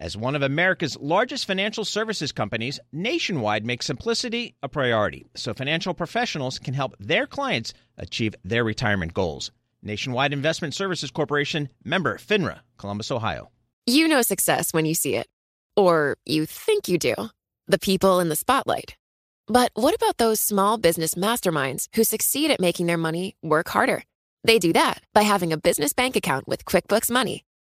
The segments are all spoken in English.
As one of America's largest financial services companies, Nationwide makes simplicity a priority so financial professionals can help their clients achieve their retirement goals. Nationwide Investment Services Corporation, member FINRA, Columbus, Ohio. You know success when you see it, or you think you do. The people in the spotlight. But what about those small business masterminds who succeed at making their money work harder? They do that by having a business bank account with QuickBooks Money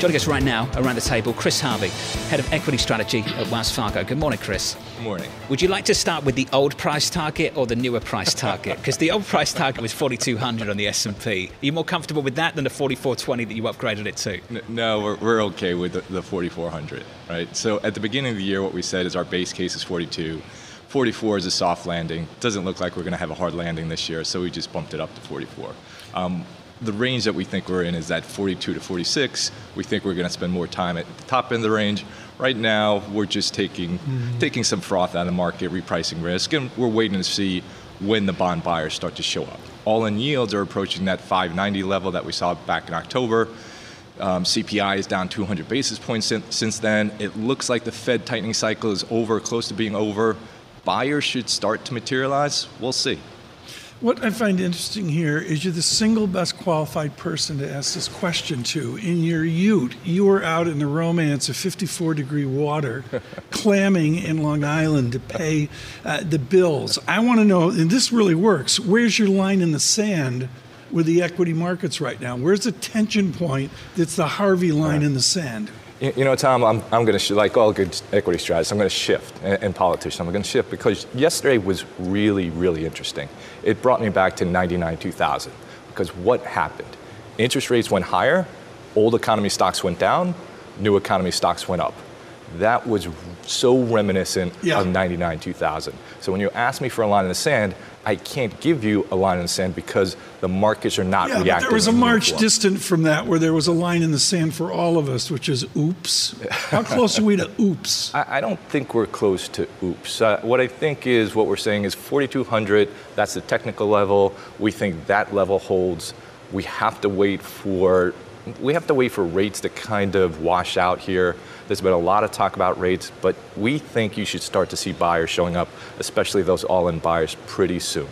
Joining us right now around the table, Chris Harvey, Head of Equity Strategy at Wells Fargo. Good morning, Chris. Good morning. Would you like to start with the old price target or the newer price target? Because the old price target was 4,200 on the S&P. Are you more comfortable with that than the 4,420 that you upgraded it to? No, we're, we're okay with the, the 4,400, right? So at the beginning of the year, what we said is our base case is 42. 44 is a soft landing. Doesn't look like we're going to have a hard landing this year, so we just bumped it up to 44. Um, the range that we think we're in is that 42 to 46. We think we're going to spend more time at the top end of the range. Right now, we're just taking mm-hmm. taking some froth out of the market, repricing risk, and we're waiting to see when the bond buyers start to show up. All-in yields are approaching that 590 level that we saw back in October. Um, CPI is down 200 basis points since, since then. It looks like the Fed tightening cycle is over, close to being over. Buyers should start to materialize. We'll see. What I find interesting here is you're the single best qualified person to ask this question to. In your ute, you were out in the romance of 54 degree water, clamming in Long Island to pay uh, the bills. I want to know, and this really works, where's your line in the sand with the equity markets right now? Where's the tension point that's the Harvey line in the sand? You know, Tom, I'm, I'm going to, sh- like all good equity strategists, I'm going to shift, in, and politicians, I'm going to shift because yesterday was really, really interesting. It brought me back to 99, 2000, because what happened? Interest rates went higher, old economy stocks went down, new economy stocks went up. That was so reminiscent yeah. of 99, 2000. So when you ask me for a line in the sand, I can't give you a line in the sand because the markets are not yeah, reacting. There was a march distant from that where there was a line in the sand for all of us, which is oops. How close are we to oops? I, I, don't think we're close to oops. Uh, what I think is what we're saying is 4,200, that's the technical level. We think that level holds. We have to wait for we have to wait for rates to kind of wash out here. There's been a lot of talk about rates, but we think you should start to see buyers showing up, especially those all in buyers, pretty soon.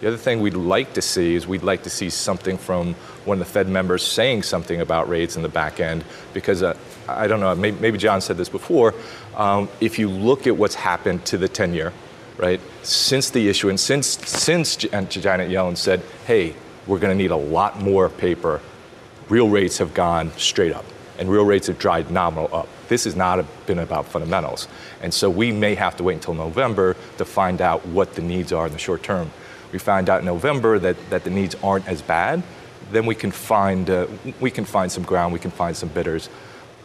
The other thing we'd like to see is we'd like to see something from one of the Fed members saying something about rates in the back end, because uh, I don't know, maybe, maybe, John said this before. Um, if you look at what's happened to the 10 year, right, since the issuance, since, since Janet Yellen said, hey, we're going to need a lot more paper real rates have gone straight up and real rates have dried nominal up. This has not been about fundamentals. And so we may have to wait until November to find out what the needs are in the short term. We find out in November that, that the needs aren't as bad, then we can find uh, we can find some ground, we can find some bidders.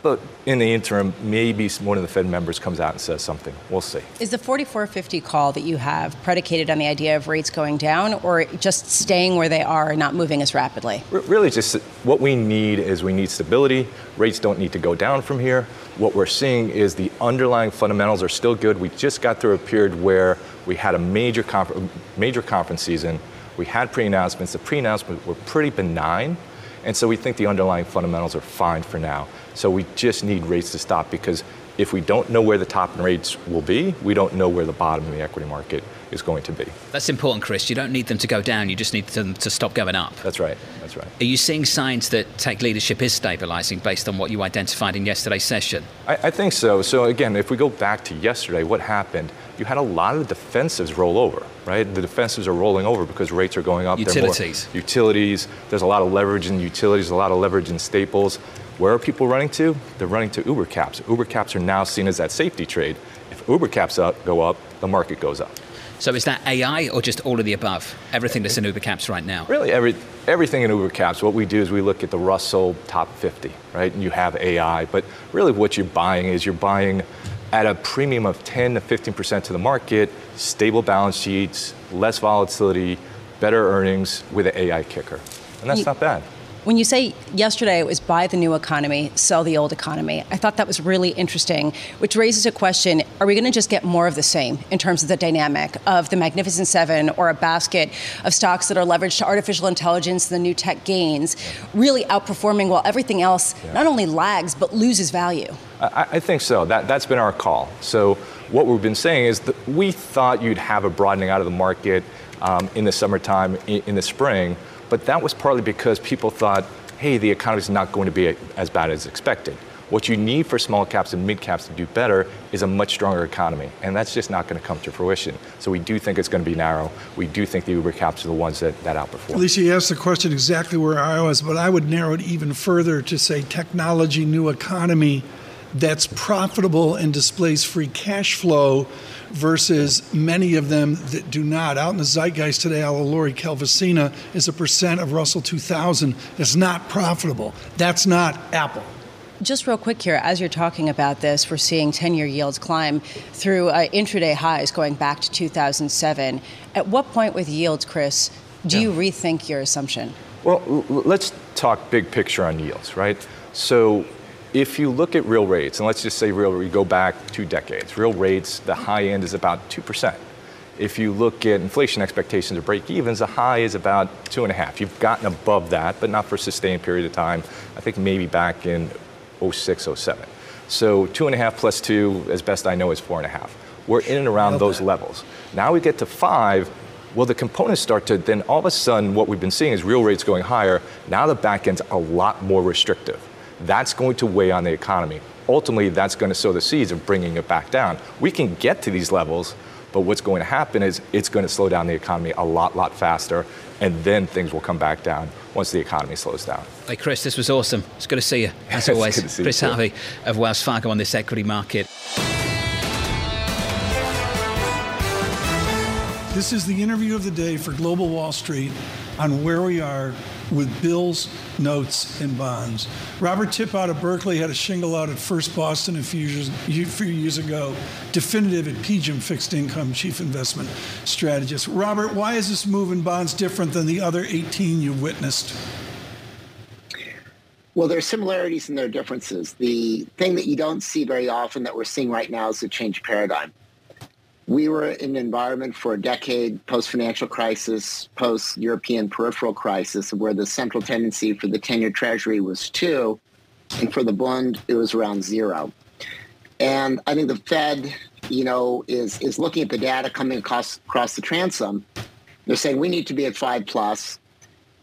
But in the interim, maybe one of the Fed members comes out and says something. We'll see. Is the 4450 call that you have predicated on the idea of rates going down or just staying where they are and not moving as rapidly? Really, just what we need is we need stability. Rates don't need to go down from here. What we're seeing is the underlying fundamentals are still good. We just got through a period where we had a major, confer- major conference season. We had pre announcements. The pre announcements were pretty benign. And so we think the underlying fundamentals are fine for now. So we just need rates to stop because if we don't know where the top in rates will be, we don't know where the bottom in the equity market is going to be. That's important, Chris. You don't need them to go down, you just need them to stop going up. That's right. That's right. Are you seeing signs that tech leadership is stabilizing based on what you identified in yesterday's session? I, I think so. So, again, if we go back to yesterday, what happened? You had a lot of the defensives roll over, right? The defensives are rolling over because rates are going up. Utilities. Utilities. There's a lot of leverage in utilities, a lot of leverage in staples Where are people running to? They're running to Uber caps. Uber caps are now seen as that safety trade. If Uber caps up, go up, the market goes up. So is that AI or just all of the above? Everything that's in Uber caps right now? Really, every, everything in Uber caps. What we do is we look at the Russell top 50, right? And you have AI, but really what you're buying is you're buying at a premium of 10 to 15% to the market, stable balance sheets, less volatility, better earnings with an AI kicker. And that's You- not bad. When you say yesterday it was buy the new economy, sell the old economy, I thought that was really interesting, which raises a question are we going to just get more of the same in terms of the dynamic of the Magnificent Seven or a basket of stocks that are leveraged to artificial intelligence, and the new tech gains, really outperforming while everything else not only lags but loses value? I, I think so. That, that's been our call. So what we've been saying is that we thought you'd have a broadening out of the market um, in the summertime, in, in the spring, but that was partly because people thought, hey, the economy is not going to be as bad as expected. What you need for small caps and mid caps to do better is a much stronger economy, and that's just not going to come to fruition. So we do think it's going to be narrow. We do think the Uber caps are the ones that, that outperform. Alicia, you asked the question exactly where I was, but I would narrow it even further to say technology, new economy that's profitable and displays free cash flow versus many of them that do not. Out in the zeitgeist today, Lori Calvasina is a percent of Russell 2000 that's not profitable. That's not Apple. Just real quick here, as you're talking about this, we're seeing 10 year yields climb through uh, intraday highs going back to 2007. At what point with yields, Chris, do you rethink your assumption? Well, l- l- let's talk big picture on yields, right? So if you look at real rates, and let's just say real, we go back two decades, real rates, the high end is about 2%. If you look at inflation expectations or break evens, the high is about two and a half. You've gotten above that, but not for a sustained period of time. I think maybe back in 06, 07. So two and a half plus two, as best I know, is four and a half. We're in and around those levels. Now we get to five. Well, the components start to then all of a sudden what we've been seeing is real rates going higher. Now the back end's a lot more restrictive. That's going to weigh on the economy. Ultimately, that's going to sow the seeds of bringing it back down. We can get to these levels, but what's going to happen is it's going to slow down the economy a lot, lot faster, and then things will come back down once the economy slows down. Hey, Chris, this was awesome. It's good to see you, as It's always. good to see you Chris too. Harvey of Wells Fargo on this equity market. This is the interview of the day for Global Wall Street on where we are with bills, notes, and bonds. Robert Tipp out of Berkeley had a shingle out at First Boston a few years, a few years ago, definitive at PGIM Fixed Income Chief Investment Strategist. Robert, why is this move in bonds different than the other 18 you've witnessed? Well, there are similarities and there are differences. The thing that you don't see very often that we're seeing right now is a change paradigm. We were in an environment for a decade, post-financial crisis, post-European peripheral crisis, where the central tendency for the 10-year Treasury was two, and for the bond, it was around zero. And I think the Fed, you know, is is looking at the data coming across across the transom. They're saying we need to be at five plus,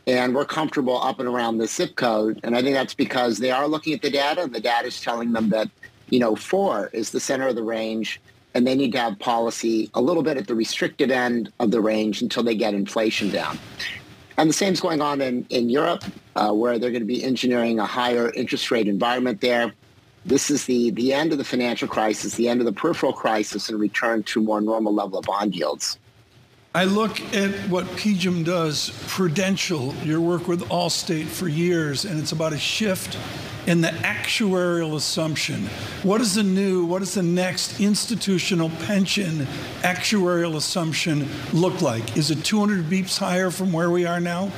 and we're comfortable up and around the zip code. And I think that's because they are looking at the data, and the data is telling them that, you know, four is the center of the range, and they need to have policy a little bit at the restricted end of the range until they get inflation down. And the same is going on in, in Europe, uh, where they're going to be engineering a higher interest rate environment there. This is the, the end of the financial crisis, the end of the peripheral crisis, and return to more normal level of bond yields. I look at what PGIM does, Prudential, your work with Allstate for years, and it's about a shift in the actuarial assumption. What is the new, what is the next institutional pension actuarial assumption look like? Is it 200 beeps higher from where we are now?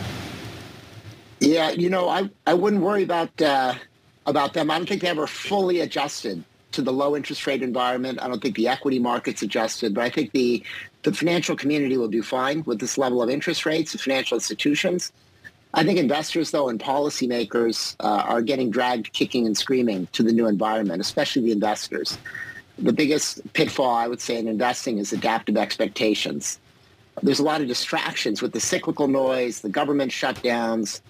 Yeah, you know, I, I wouldn't worry about uh, about them. I don't think they ever fully adjusted to the low interest rate environment. I don't think the equity markets adjusted, but I think the the financial community will do fine with this level of interest rates. The financial institutions. I think investors, though, and policymakers uh, are getting dragged kicking and screaming to the new environment, especially the investors. The biggest pitfall, I would say, in investing is adaptive expectations. There's a lot of distractions with the cyclical noise, the government shutdowns,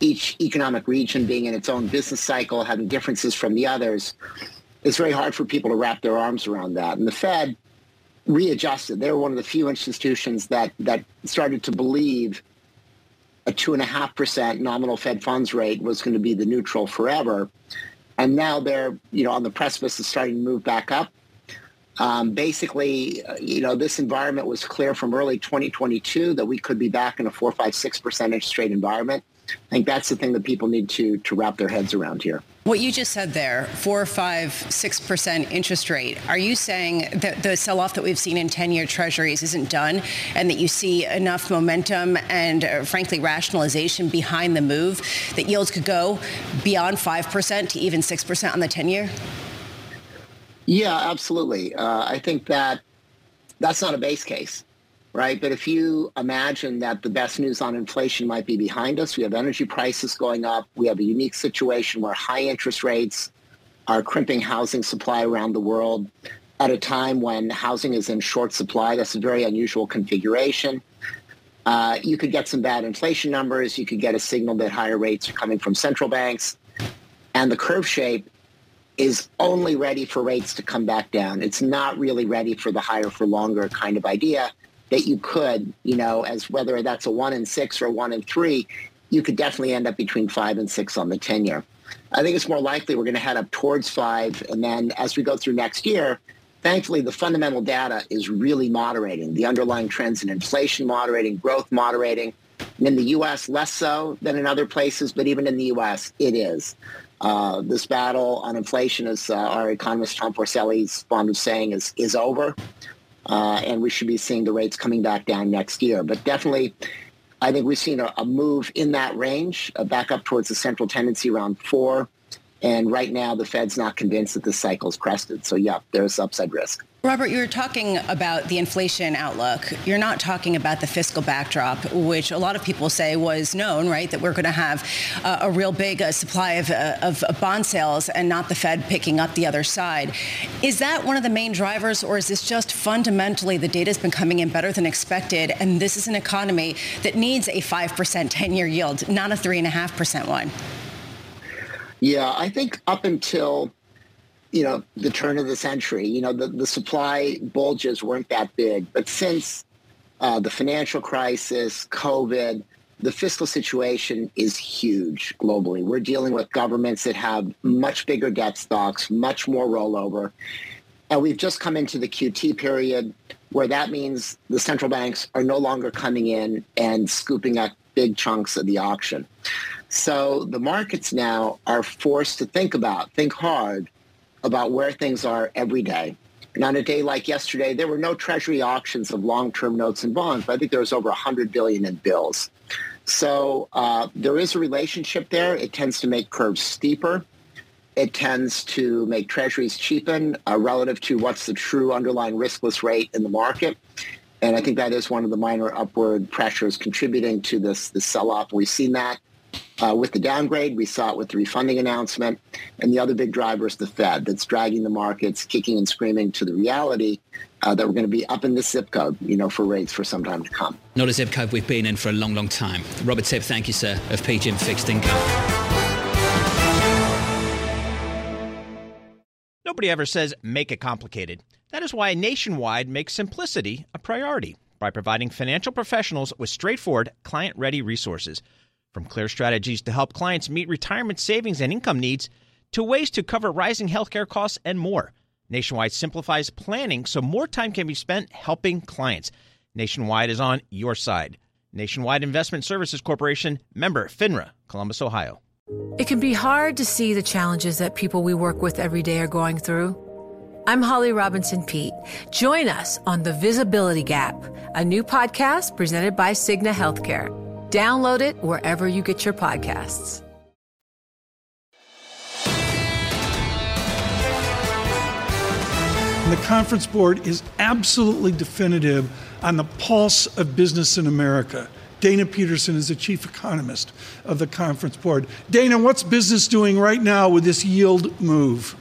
each economic region being in its own business cycle, having differences from the others. It's very hard for people to wrap their arms around that. And the Fed readjusted. They were one of the few institutions that, that started to believe a 2.5% nominal Fed funds rate was going to be the neutral forever. And now they're, you know, on the precipice of starting to move back up. Um, basically, uh, you know, this environment was clear from early 2022 that we could be back in a 4, 5, 6% interest rate environment. I think that's the thing that people need to, to wrap their heads around here. What you just said there, four, five, six percent interest rate. Are you saying that the sell-off that we've seen in ten-year Treasuries isn't done, and that you see enough momentum and, uh, frankly, rationalization behind the move that yields could go beyond five percent to even six percent on the ten-year? Yeah, absolutely. Uh, I think that that's not a base case right? But if you imagine that the best news on inflation might be behind us, we have energy prices going up. We have a unique situation where high interest rates are crimping housing supply around the world at a time when housing is in short supply. That's a very unusual configuration. Uh, you could get some bad inflation numbers. You could get a signal that higher rates are coming from central banks. And the curve shape is only ready for rates to come back down. It's not really ready for the higher for longer kind of idea that you could, you know, as whether that's a one in six or one in three, you could definitely end up between five and six on the 10 year. I think it's more likely we're going to head up towards five. And then as we go through next year, thankfully the fundamental data is really moderating. The underlying trends in inflation moderating, growth moderating. And in the U.S., less so than in other places, but even in the U.S., it is. Uh, this battle on inflation, as uh, our economist Tom Porcelli is fond of saying, is, is over uh, and we should be seeing the rates coming back down next year. But definitely, I think we've seen a, a move in that range, uh, back up towards the central tendency around four. And right now, the Fed's not convinced that this cycle's crested. So, yeah, there's upside risk. Robert, you were talking about the inflation outlook. You're not talking about the fiscal backdrop, which a lot of people say was known, right? That we're going to have uh, a real big uh, supply of, uh, of, bond sales and not the Fed picking up the other side. Is that one of the main drivers, or is this just fundamentally the data has been coming in better than expected, and this is an economy that needs a 5% 10 year yield, not a 3.5% one? Yeah, I think up until you know, the turn of the century. You know, the, the supply bulges weren't that big. But since uh, the financial crisis, COVID, the fiscal situation is huge globally. We're dealing with governments that have much bigger debt stocks, much more rollover. And we've just come into the QT period where that means the central banks are no longer coming in and scooping up big chunks of the auction. So the markets now are forced to think about, think hard about where things are every day. And on a day like yesterday, there were no treasury auctions of long-term notes and bonds, but I think there was over 100 billion in bills. So uh, there is a relationship there. It tends to make curves steeper. It tends to make treasuries cheapen uh, relative to what's the true underlying riskless rate in the market. And I think that is one of the minor upward pressures contributing to this, this sell-off. We've seen that uh, with the downgrade. We saw it with the refunding announcement. And the other big driver is the Fed that's dragging the markets kicking and screaming to the reality uh, that we're going to be up in the zip code, you know, for rates for some time to come. Not a zip code we've been in for a long, long time. Robert Tipp, thank you, sir, of PGIM Fixed Income. Nobody ever says make it complicated. That is why Nationwide makes simplicity a priority by providing financial professionals with straightforward, client ready resources. From clear strategies to help clients meet retirement savings and income needs to ways to cover rising healthcare costs and more. Nationwide simplifies planning so more time can be spent helping clients. Nationwide is on your side. Nationwide Investment Services Corporation, member FINRA, Columbus, Ohio. It can be hard to see the challenges that people we work with every day are going through. I'm Holly Robinson Peete. Join us on The Visibility Gap, a new podcast presented by Cigna Healthcare. Download it wherever you get your podcasts. The Conference Board is absolutely definitive on the pulse of business in America. Dana Peterson is the chief economist of the Conference Board. Dana, what's business doing right now with this yield move?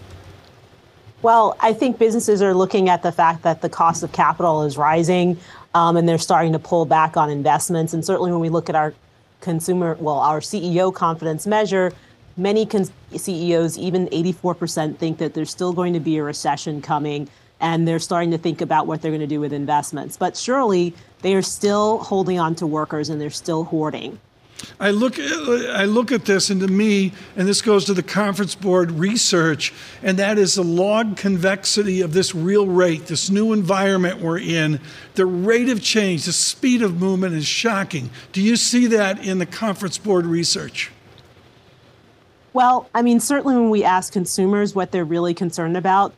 Well, I think businesses are looking at the fact that the cost of capital is rising um, and they're starting to pull back on investments. And certainly when we look at our consumer, well, our CEO confidence measure, many con- CEOs, even 84%, think that there's still going to be a recession coming and they're starting to think about what they're going to do with investments. But surely they are still holding on to workers and they're still hoarding. I look, I look at this, and to me, and this goes to the conference board research, and that is the log convexity of this real rate, this new environment we're in. The rate of change, the speed of movement is shocking. Do you see that in the conference board research? Well, I mean, certainly when we ask consumers what they're really concerned about,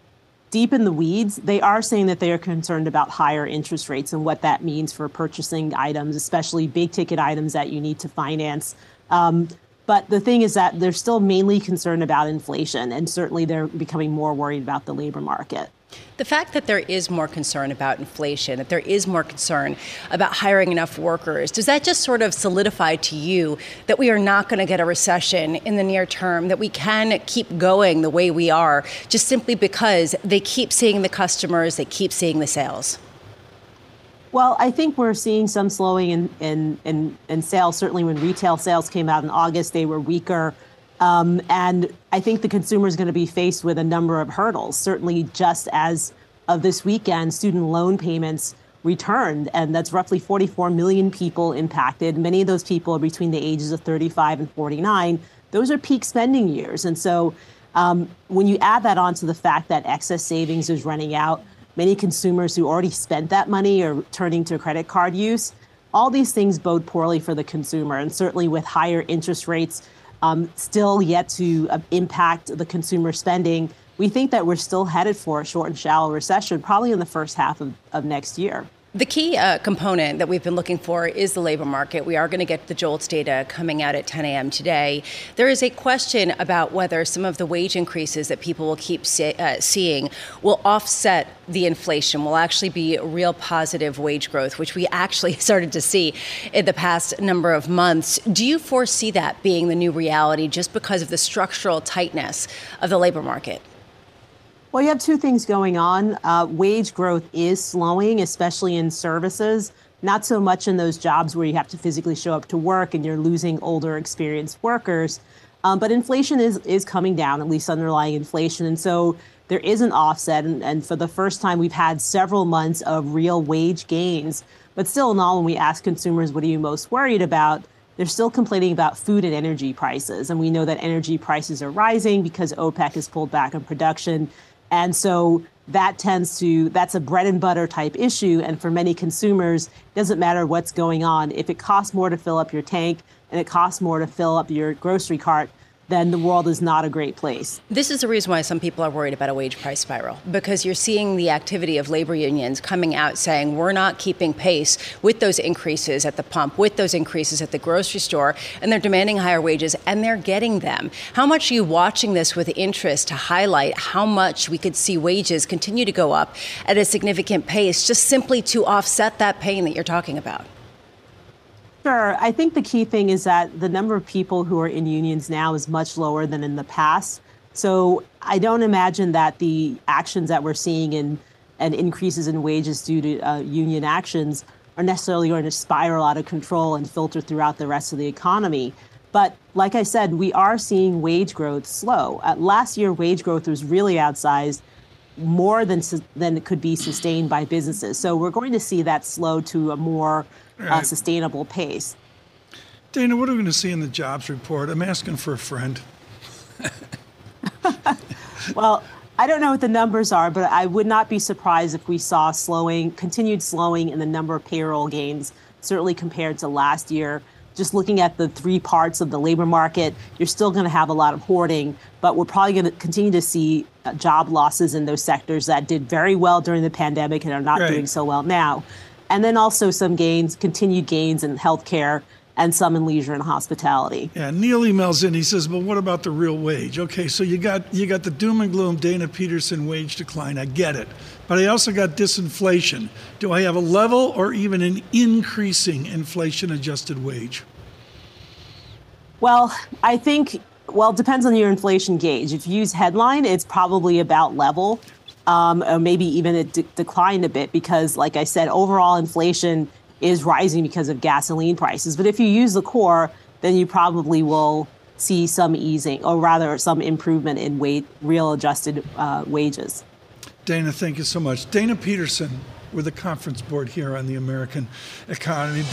deep in the weeds, they are saying that they are concerned about higher interest rates and what that means for purchasing items, especially big ticket items that you need to finance. Um, but the thing is that they're still mainly concerned about inflation, and certainly they're becoming more worried about the labor market. The fact that there is more concern about inflation, that there is more concern about hiring enough workers, does that just sort of solidify to you that we are not going to get a recession in the near term, that we can keep going the way we are, just simply because they keep seeing the customers, they keep seeing the sales? Well, I think we're seeing some slowing in, in, in, in sales. Certainly, when retail sales came out in August, they were weaker. Um, and I think the consumer is going to be faced with a number of hurdles. Certainly, just as of this weekend, student loan payments returned, and that's roughly 44 million people impacted. Many of those people are between the ages of 35 and 49. Those are peak spending years. And so, um, when you add that on to the fact that excess savings is running out, many consumers who already spent that money are turning to credit card use. All these things bode poorly for the consumer. And certainly, with higher interest rates, um, still yet to uh, impact the consumer spending. We think that we're still headed for a short and shallow recession, probably in the first half of, of next year. The key uh, component that we've been looking for is the labor market. We are going to get the JOLTS data coming out at 10 a.m. today. There is a question about whether some of the wage increases that people will keep see, uh, seeing will offset the inflation, will actually be real positive wage growth, which we actually started to see in the past number of months. Do you foresee that being the new reality just because of the structural tightness of the labor market? Well, you have two things going on. Uh, wage growth is slowing, especially in services, not so much in those jobs where you have to physically show up to work and you're losing older, experienced workers. Um, but inflation is, is coming down, at least underlying inflation. And so there is an offset. And, and for the first time, we've had several months of real wage gains. But still, in all, when we ask consumers, what are you most worried about? They're still complaining about food and energy prices. And we know that energy prices are rising because OPEC has pulled back on production. And so that tends to that's a bread and butter type issue. And for many consumers it doesn't matter what's going on. If it costs more to fill up your tank and it costs more to fill up your grocery cart then the world is not a great place. This is the reason why some people are worried about a wage price spiral because you're seeing the activity of labor unions coming out saying we're not keeping pace with those increases at the pump, with those increases at the grocery store, and they're demanding higher wages and they're getting them. How much are you watching this with interest to highlight how much we could see wages continue to go up at a significant pace just simply to offset that pain that you're talking about? Sure. I think the key thing is that the number of people who are in unions now is much lower than in the past. So I don't imagine that the actions that we're seeing in and increases in wages due to uh, union actions are necessarily going to spiral out of control and filter throughout the rest of the economy. But like I said, we are seeing wage growth slow. Uh, last year, wage growth was really outsized, more than than could be sustained by businesses. So we're going to see that slow to a more right. sustainable pace. Dana, what are we going to see in the jobs report? I'm asking for a friend. well, I don't know what the numbers are, but I would not be surprised if we saw slowing, continued slowing in the number of payroll gains, certainly compared to last year. Just looking at the three parts of the labor market, you're still going to have a lot of hoarding, but we're probably going to continue to see uh, job losses in those sectors that did very well during the pandemic and are not right. doing so well now and then also some gains, continued gains in healthcare and some in leisure and hospitality. Yeah, Neil emails in. He says, "But what about the real wage? Okay, so you got you got the doom and gloom Dana Peterson wage decline. I get it, but I also got disinflation. Do I have a level or even an increasing inflation-adjusted wage?" Well, I think well, it depends on your inflation gauge. If you use headline, it's probably about level um, or maybe even it de- declined a bit because, like I said, overall inflation is rising because of gasoline prices. But if you use the core, then you probably will see some easing, or rather, some improvement in real adjusted uh, wages. Dana, thank you so much. Dana Peterson with the conference board here on the American economy.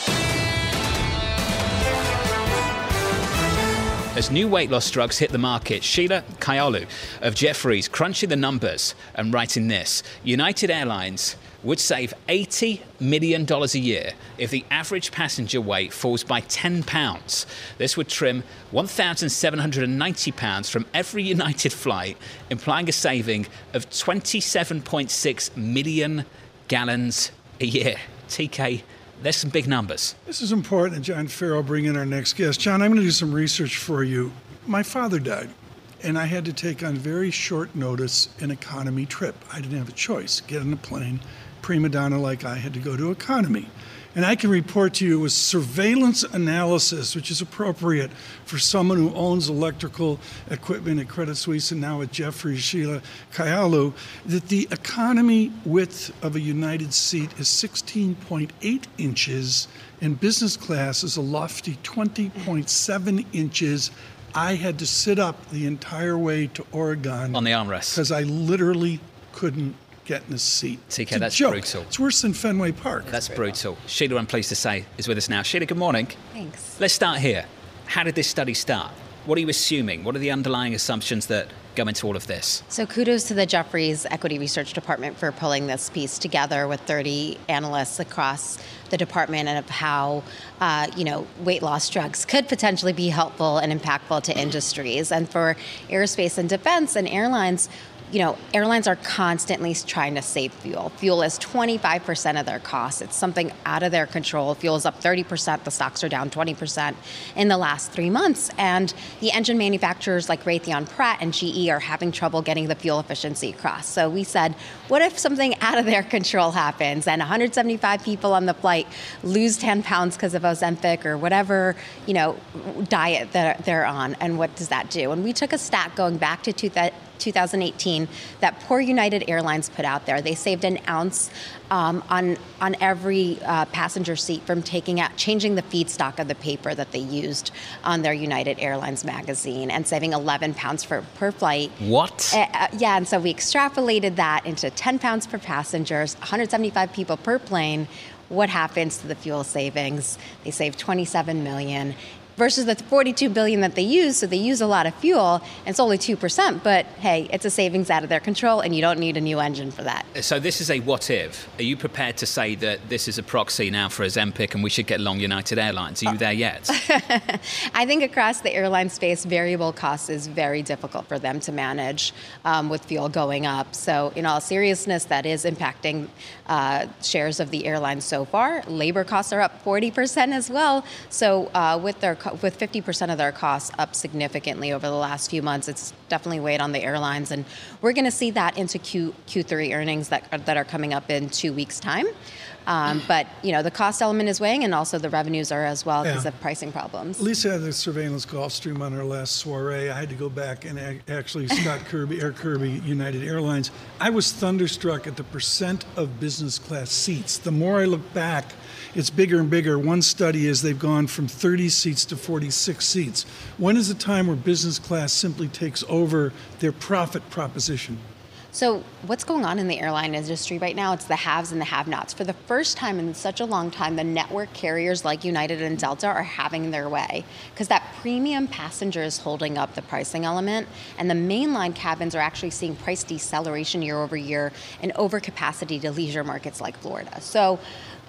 As new weight loss drugs hit the market. Sheila Kahyaoglu of Jefferies crunching the numbers and writing this United Airlines would save $80 million a year if the average passenger weight falls by 10 pounds. This would trim 1,790 pounds from every United flight, implying a saving of 27.6 million gallons a year. TK, there's some big numbers. This is important. And John Ferro, bring in our next guest. John, I'm going to do some research for you. My father died, and I had to take on very short notice an economy trip. I didn't have a choice. Get on a plane, prima donna like I had to go to economy. And I can report to you with surveillance analysis, which is appropriate for someone who owns electrical equipment at Credit Suisse and now at Jefferies, Sheila Kahyaoglu, that the economy width of a United seat is 16.8 inches and business class is a lofty 20.7 inches. I had to sit up the entire way to Oregon On the armrest. because I literally couldn't get in a seat. TK, It's a that's joke. brutal. It's worse than Fenway Park. That's brutal. Sheila, I'm pleased to say, is with us now. Sheila, good morning. Thanks. Let's start here. How did this study start? What are you assuming? What are the underlying assumptions that go into all of this? So kudos to the Jefferies Equity Research Department for pulling this piece together with 30 analysts across the department and of how uh, you know weight loss drugs could potentially be helpful and impactful to industries and for aerospace and defense and airlines you know, airlines are constantly trying to save fuel. Fuel is 25% of their costs. It's something out of their control. Fuel is up 30%. The stocks are down 20% in the last three months. And the engine manufacturers like Raytheon Pratt and GE are having trouble getting the fuel efficiency across. So we said, what if something out of their control happens and 175 people on the flight lose 10 pounds because of Ozempic or whatever, you know, diet that they're on? And what does that do? And we took a stat going back to 2000 2018 that poor United Airlines put out there. They saved an ounce um, on on every uh, passenger seat from taking out changing the feedstock of the paper that they used on their United Airlines magazine and saving 11 pounds for, per flight. What? Uh, uh, yeah, and so we extrapolated that into 10 pounds per passengers, 175 people per plane. What happens to the fuel savings? They save 27 million versus the 42 billion that they use so they use a lot of fuel and it's only 2% but hey it's a savings out of their control and you don't need a new engine for that So this is a what if. Are you prepared to say that this is a proxy now for a Ozempic and we should get long United Airlines? Are you there yet? I think across the airline space, variable cost is very difficult for them to manage um, with fuel going up. So, in all seriousness, that is impacting uh, shares of the airline so far. Labor costs are up 40% as well. So, uh, with their with 50% of their costs up significantly over the last few months, it's definitely weighed on the airlines, and we're going to see that into Q, Q3 earnings that are, that are coming up in two weeks' time. Um, but you know the cost element is weighing, and also the revenues are as well because Yeah. of pricing problems. Lisa had the surveillance Gulfstream on our last soiree. I had to go back and ac- actually Scott Kirby, Air Kirby, United Airlines. I was thunderstruck at the percent of business class seats. The more I look back, it's bigger and bigger. One study is they've gone from 30 seats to 46 seats. When is the time where business class simply takes over their profit proposition? So, what's going on in the airline industry right now? It's the haves and the have nots. For the first time in such a long time, the network carriers like United and Delta are having their way because that premium passenger is holding up the pricing element, and the mainline cabins are actually seeing price deceleration year over year and overcapacity to leisure markets like Florida. So,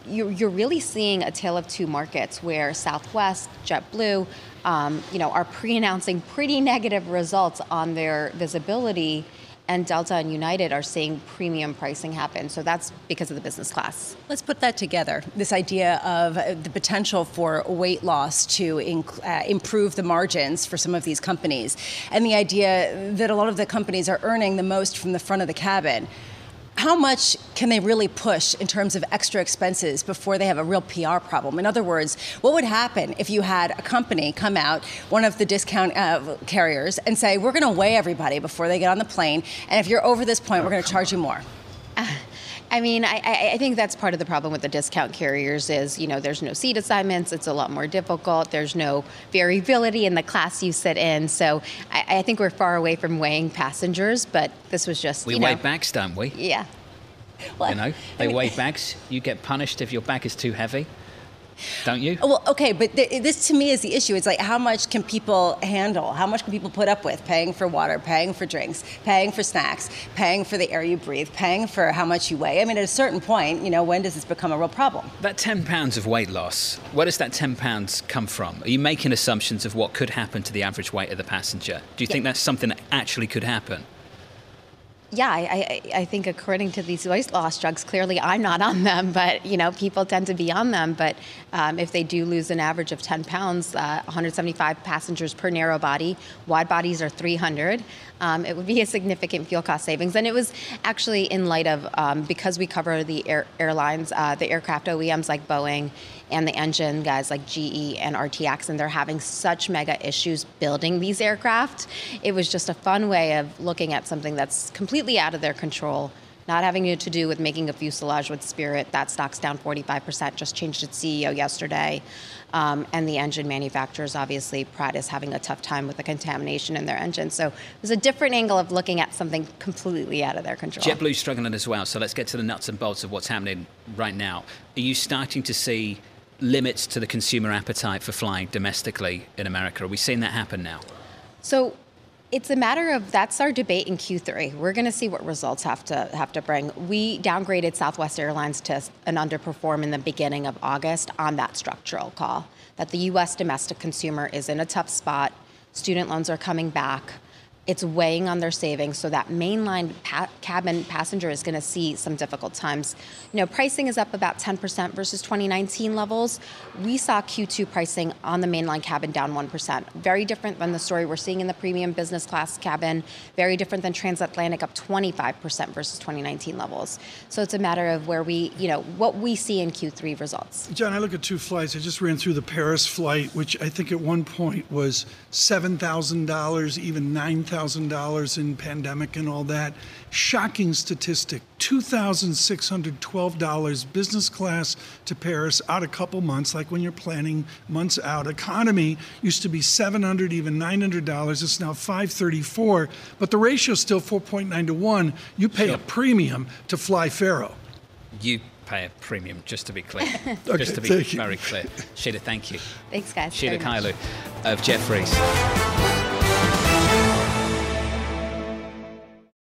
you're, really seeing a tale of two markets where Southwest, JetBlue, um, you know, are pre-announcing pretty negative results on their visibility and Delta and United are seeing premium pricing happen. So that's because of the business class. Let's put that together. This idea of the potential for weight loss to inc- uh, improve the margins for some of these companies, and the idea that a lot of the companies are earning the most from the front of the cabin. How much can they really push in terms of extra expenses before they have a real PR problem? In other words, what would happen if you had a company come out, one of the discount uh, carriers, and say, We're going to weigh everybody before they get on the plane, and if you're over this point, we're going to charge you more? I mean, I, I, I think that's part of the problem with the discount carriers is, you know, there's no seat assignments. It's a lot more difficult. There's no variability in the class you sit in. So I, I think we're far away from weighing passengers, but this was just, We you know, weigh bags, don't we? Yeah. You know, they weigh bags. You get punished if your bag is too heavy. Don't you? Well, okay, but th- this to me is the issue. It's like how much can people handle? How much can people put up with paying for water, paying for drinks, paying for snacks, paying for the air you breathe, paying for how much you weigh? I mean, at a certain point, you know, when does this become a real problem? That 10 pounds of weight loss, where does that 10 pounds come from? Are you making assumptions of what could happen to the average weight of the passenger? Do you yeah. think that's something that actually could happen? Yeah, I, I, I, think according to these weight loss drugs, clearly I'm not on them, but you know people tend to be on them. But um, if they do lose an average of 10 pounds, uh, 175 passengers per narrow body, wide bodies are 300. Um, it would be a significant fuel cost savings, and it was actually in light of um, because we cover the air, airlines, uh, the aircraft OEMs like Boeing and the engine guys like GE and RTX, and they're having such mega issues building these aircraft. It was just a fun way of looking at something that's completely out of their control not having to do with making a fuselage with Spirit. That stock's down 45%, just changed its CEO yesterday. Um, and the engine manufacturers, obviously, Pratt is having a tough time with the contamination in their engine. So there's a different angle of looking at something completely out of their control. JetBlue's struggling as well. So let's get to the nuts and bolts of what's happening right now. Are you starting to see limits to the consumer appetite for flying domestically in America. Are we seeing that happen now? So it's a matter of that's our debate in Q3. We're going to see what results have to have to bring. We downgraded Southwest Airlines to an underperform in the beginning of August on that structural call that the US domestic consumer is in a tough spot. Student loans are coming back it's weighing on their savings so that mainline pa- cabin passenger is going to see some difficult times. You know pricing is up about 10% versus 2019 levels. We saw q2 pricing on the mainline cabin down 1% very different than the story we're seeing in the premium business class cabin. Very different than transatlantic up 25% versus 2019 levels. So it's a matter of where we you know what we see in q3 results. John i look at two flights. I just ran through the paris flight which i think at one point was $7000 even $9000 $1,000 in pandemic and all that. Shocking statistic $2,612 business class to Paris out a couple months, like when you're planning months out. Economy used to be 700, even $900. It's now 534 but the ratio is still 4.9 to 1. You pay a premium to fly Faro. You pay a premium, just to be clear. okay, just to be very clear. Sheila, thank you. Thanks, guys. Sheila Kahyaoglu of Jefferies.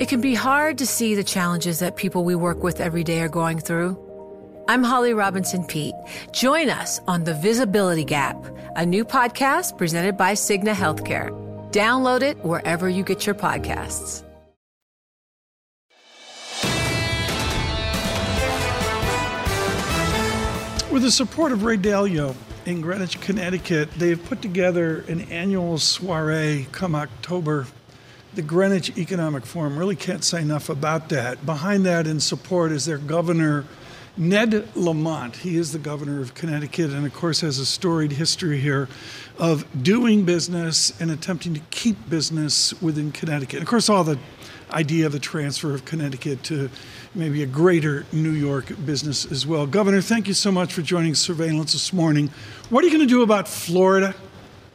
It can be hard to see the challenges that people we work with every day are going through. I'm Holly Robinson Peete. Join us on The Visibility Gap, a new podcast presented by Cigna Healthcare. Download it wherever you get your podcasts. With the support of Ray Dalio in Greenwich, Connecticut, they've put together an annual soiree come October the Greenwich Economic Forum really can't say enough about that. Behind that, in support, is their governor, Ned Lamont. He is the governor of Connecticut and, of course, has a storied history here of doing business and attempting to keep business within Connecticut. Of course, all the idea of the transfer of Connecticut to maybe a greater New York business as well. Governor, thank you so much for joining Surveillance this morning. What are you going to do about Florida?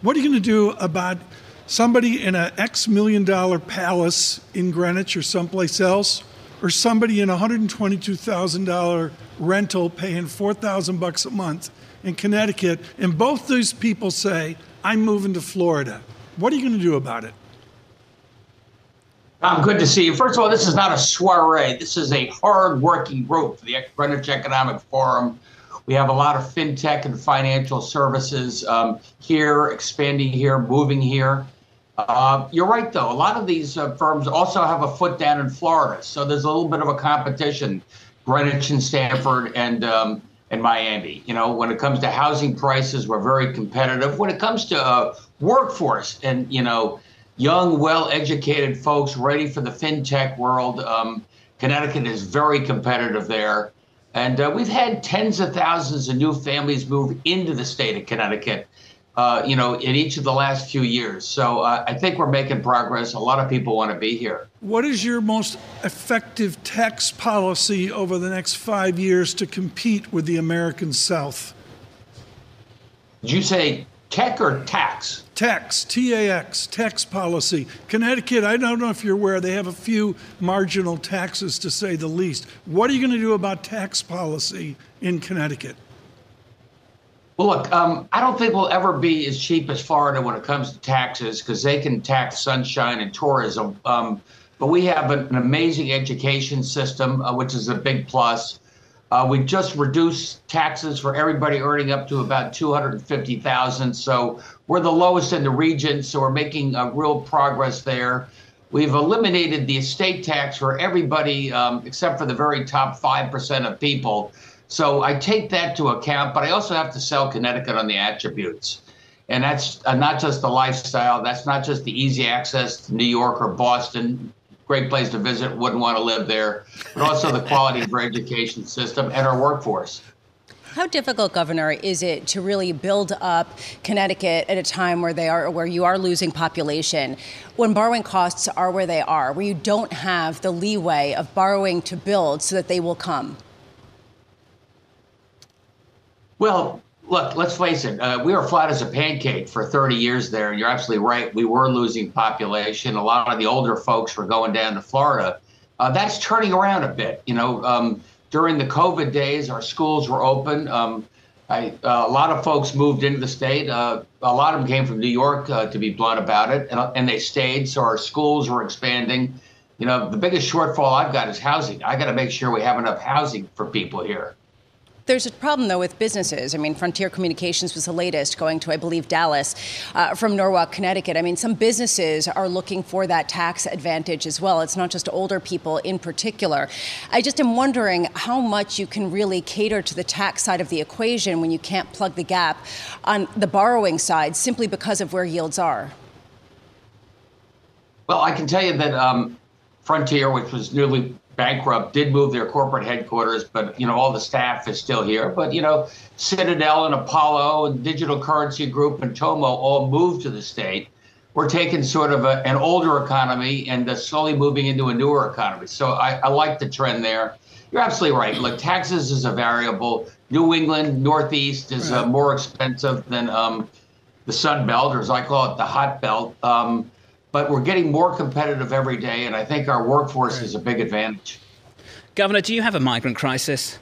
What are you going to do about somebody in an X million dollar palace in Greenwich or someplace else, or somebody in a $122,000 rental paying 4,000 bucks a month in Connecticut, and both those people say, I'm moving to Florida. What are you going to do about it? I'm good to see you. First of all, this is not a soiree. This is a hard-working group for the Greenwich Economic Forum. We have a lot of fintech and financial services um, here, expanding here, moving here. Uh, you're right, though. A lot of these uh, firms also have a foot down in Florida, so there's a little bit of a competition. Greenwich and Stamford and um, and Miami. You know, when it comes to housing prices, we're very competitive. When it comes to uh, workforce and you know, young, well-educated folks ready for the fintech world, um, Connecticut is very competitive there. And uh, we've had tens of thousands of new families move into the state of Connecticut uh, you know, in each of the last few years. So uh, I think we're making progress. A lot of people want to be here. What is your most effective tax policy over the next five years to compete with the American South? Did you say tech or tax? Tax, T A X, tax policy. Connecticut, I don't know if you're aware, they have a few marginal taxes to say the least. What are you going to do about tax policy in Connecticut? Well, look, um, I don't think we'll ever be as cheap as Florida when it comes to taxes because they can tax sunshine and tourism. Um, but we have an, amazing education system, uh, which is a big plus. Uh, we just reduced taxes for everybody earning up to about 250,000. So we're the lowest in the region. So we're making uh, real progress there. We've eliminated the estate tax for everybody um, except for the very top 5% of people. So I take that to account, but I also have to sell Connecticut on the attributes. And that's uh, not just the lifestyle, that's not just the easy access to New York or Boston, great place to visit, wouldn't want to live there, but also the quality of our education system and our workforce. How difficult, Governor, is it to really build up Connecticut at a time where they are where you are losing population, when borrowing costs are where they are, where you don't have the leeway of borrowing to build so that they will come? Well, look, let's face it. Uh, we were flat as a pancake for 30 years there. And you're absolutely right. We were losing population. A lot of the older folks were going down to Florida. Uh, that's turning around a bit. You know, um, during the COVID days, our schools were open. Um, I, uh, a lot of folks moved into the state. Uh, a lot of them came from New York, uh, to be blunt about it, and, and they stayed. So our schools were expanding. You know, the biggest shortfall I've got is housing. I got to make sure we have enough housing for people here. There's a problem, though, with businesses. I mean, Frontier Communications was the latest, going to, I believe, Dallas uh, from Norwalk, Connecticut. I mean, some businesses are looking for that tax advantage as well. It's not just older people in particular. I just am wondering how much you can really cater to the tax side of the equation when you can't plug the gap on the borrowing side simply because of where yields are. Well, I can tell you that um, Frontier, which was newly bankrupt did move their corporate headquarters, but you know all the staff is still here. But you know, Citadel and Apollo and Digital Currency Group and Tomo all moved to the state. We're taking sort of a, an older economy and uh, slowly moving into a newer economy. So I, I like the trend there. You're absolutely right. Look, taxes is a variable. New England, Northeast is uh, more expensive than um, the Sun Belt, or as I call it, the Hot Belt. Um, but we're getting more competitive every day, and I think our workforce is a big advantage. Governor, do you have a migrant crisis?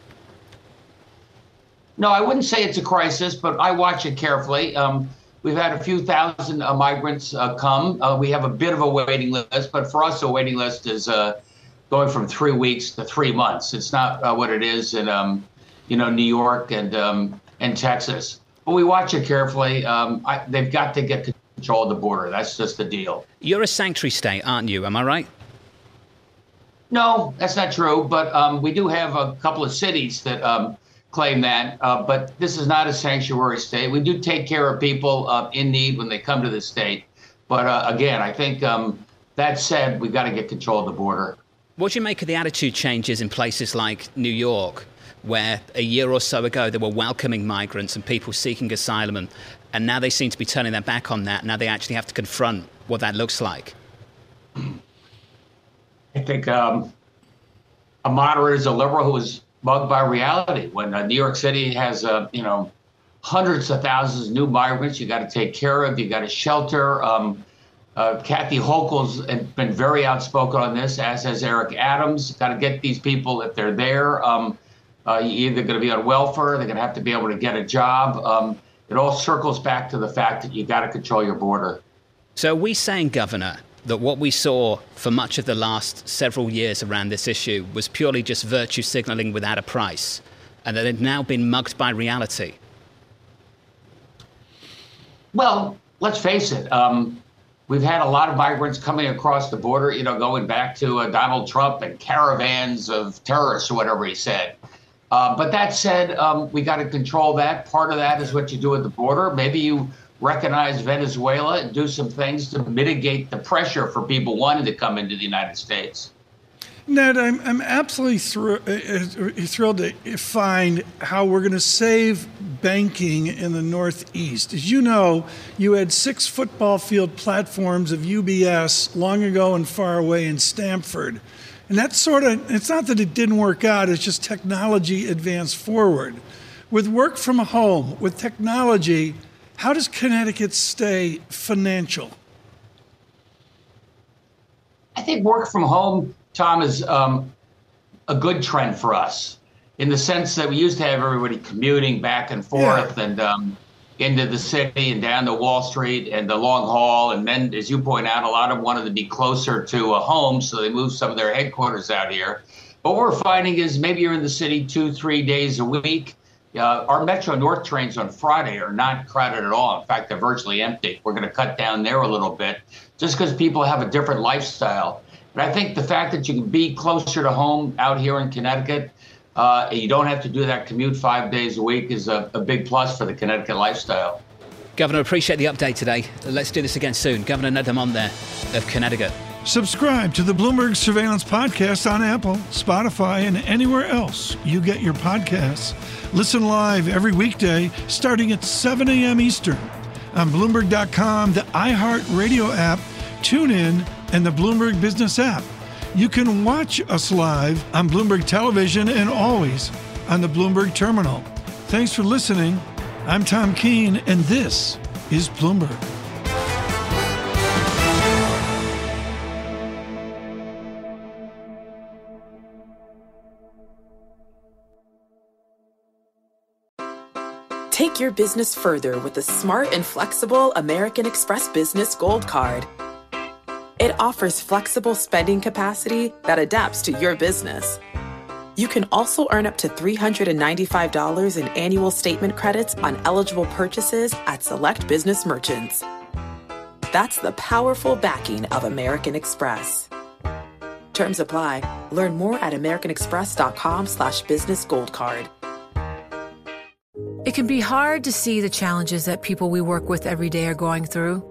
No, I wouldn't say it's a crisis, but I watch it carefully. Um, we've had a few thousand uh, migrants uh, come. Uh, we have a bit of a waiting list, but for us, a waiting list is uh, going from three weeks to three months. It's not uh, what it is in, um, you know, New York and um, and Texas. But we watch it carefully. Um, I, they've got to get control of the border. That's just the deal. You're a sanctuary state, aren't you? Am I right? No, that's not true. But um, we do have a couple of cities that um, claim that. Uh, but this is not a sanctuary state. We do take care of people uh, in need when they come to the state. But uh, again, I think um, that said, we've got to get control of the border. What do you make of the attitude changes in places like New York, where a year or so ago they were welcoming migrants and people seeking asylum, and and now they seem to be turning their back on that. Now they actually have to confront what that looks like. I think um, a moderate is a liberal who is bugged by reality. When uh, New York City has, uh, you know, hundreds of thousands of new migrants, you got to take care of, you got to shelter. Um, uh, Kathy Hochul's been very outspoken on this, as has Eric Adams. Got to get these people if they're there. Um, uh, you're either going to be on welfare, they're going to have to be able to get a job. Um, it all circles back to the fact that you got to control your border. So, are we saying, Governor, that what we saw for much of the last several years around this issue was purely just virtue signaling without a price, and that it had now been mugged by reality? Well, let's face it. Um, we've had a lot of migrants coming across the border, you know, going back to uh, Donald Trump and caravans of terrorists or whatever he said. Uh, but that said, um, we got to control that. Part of that is what you do at the border. Maybe you recognize Venezuela and do some things to mitigate the pressure for people wanting to come into the United States. Ned, I'm, I'm absolutely thr- uh, uh, thrilled to find how we're going to save banking in the Northeast. As you know, you had six football field platforms of UBS long ago and far away in Stamford. And that's sort of, it's not that it didn't work out, it's just technology advanced forward. With work from home, with technology, how does Connecticut stay financial? I think work from home, Tom, is um, a good trend for us in the sense that we used to have everybody commuting back and forth yeah. and um, into the city and down to Wall Street and the long haul. And then, as you point out, a lot of them wanted to be closer to a home, so they moved some of their headquarters out here. But what we're finding is maybe you're in the city two, three days a week. Uh, our Metro North trains on Friday are not crowded at all. In fact, they're virtually empty. We're going to cut down there a little bit just because people have a different lifestyle. But I think the fact that you can be closer to home out here in Connecticut, uh, you don't have to do that commute five days a week is a, a big plus for the Connecticut lifestyle. Governor, appreciate the update today. Let's do this again soon. Governor Ned Lamont there of Connecticut. Subscribe to the Bloomberg Surveillance Podcast on Apple, Spotify, and anywhere else you get your podcasts. Listen live every weekday starting at 7 a.m. Eastern on Bloomberg.com, the iHeartRadio app, TuneIn, and the Bloomberg Business app. You can watch us live on Bloomberg Television and always on the Bloomberg Terminal. Thanks for listening. I'm Tom Keene, and this is Bloomberg. Take your business further with the smart and flexible American Express Business Gold Card. It offers flexible spending capacity that adapts to your business. You can also earn up to $395 in annual statement credits on eligible purchases at select business merchants. That's the powerful backing of American Express. Terms apply. Learn more at americanexpress.com slash business gold card. It can be hard to see the challenges that people we work with every day are going through.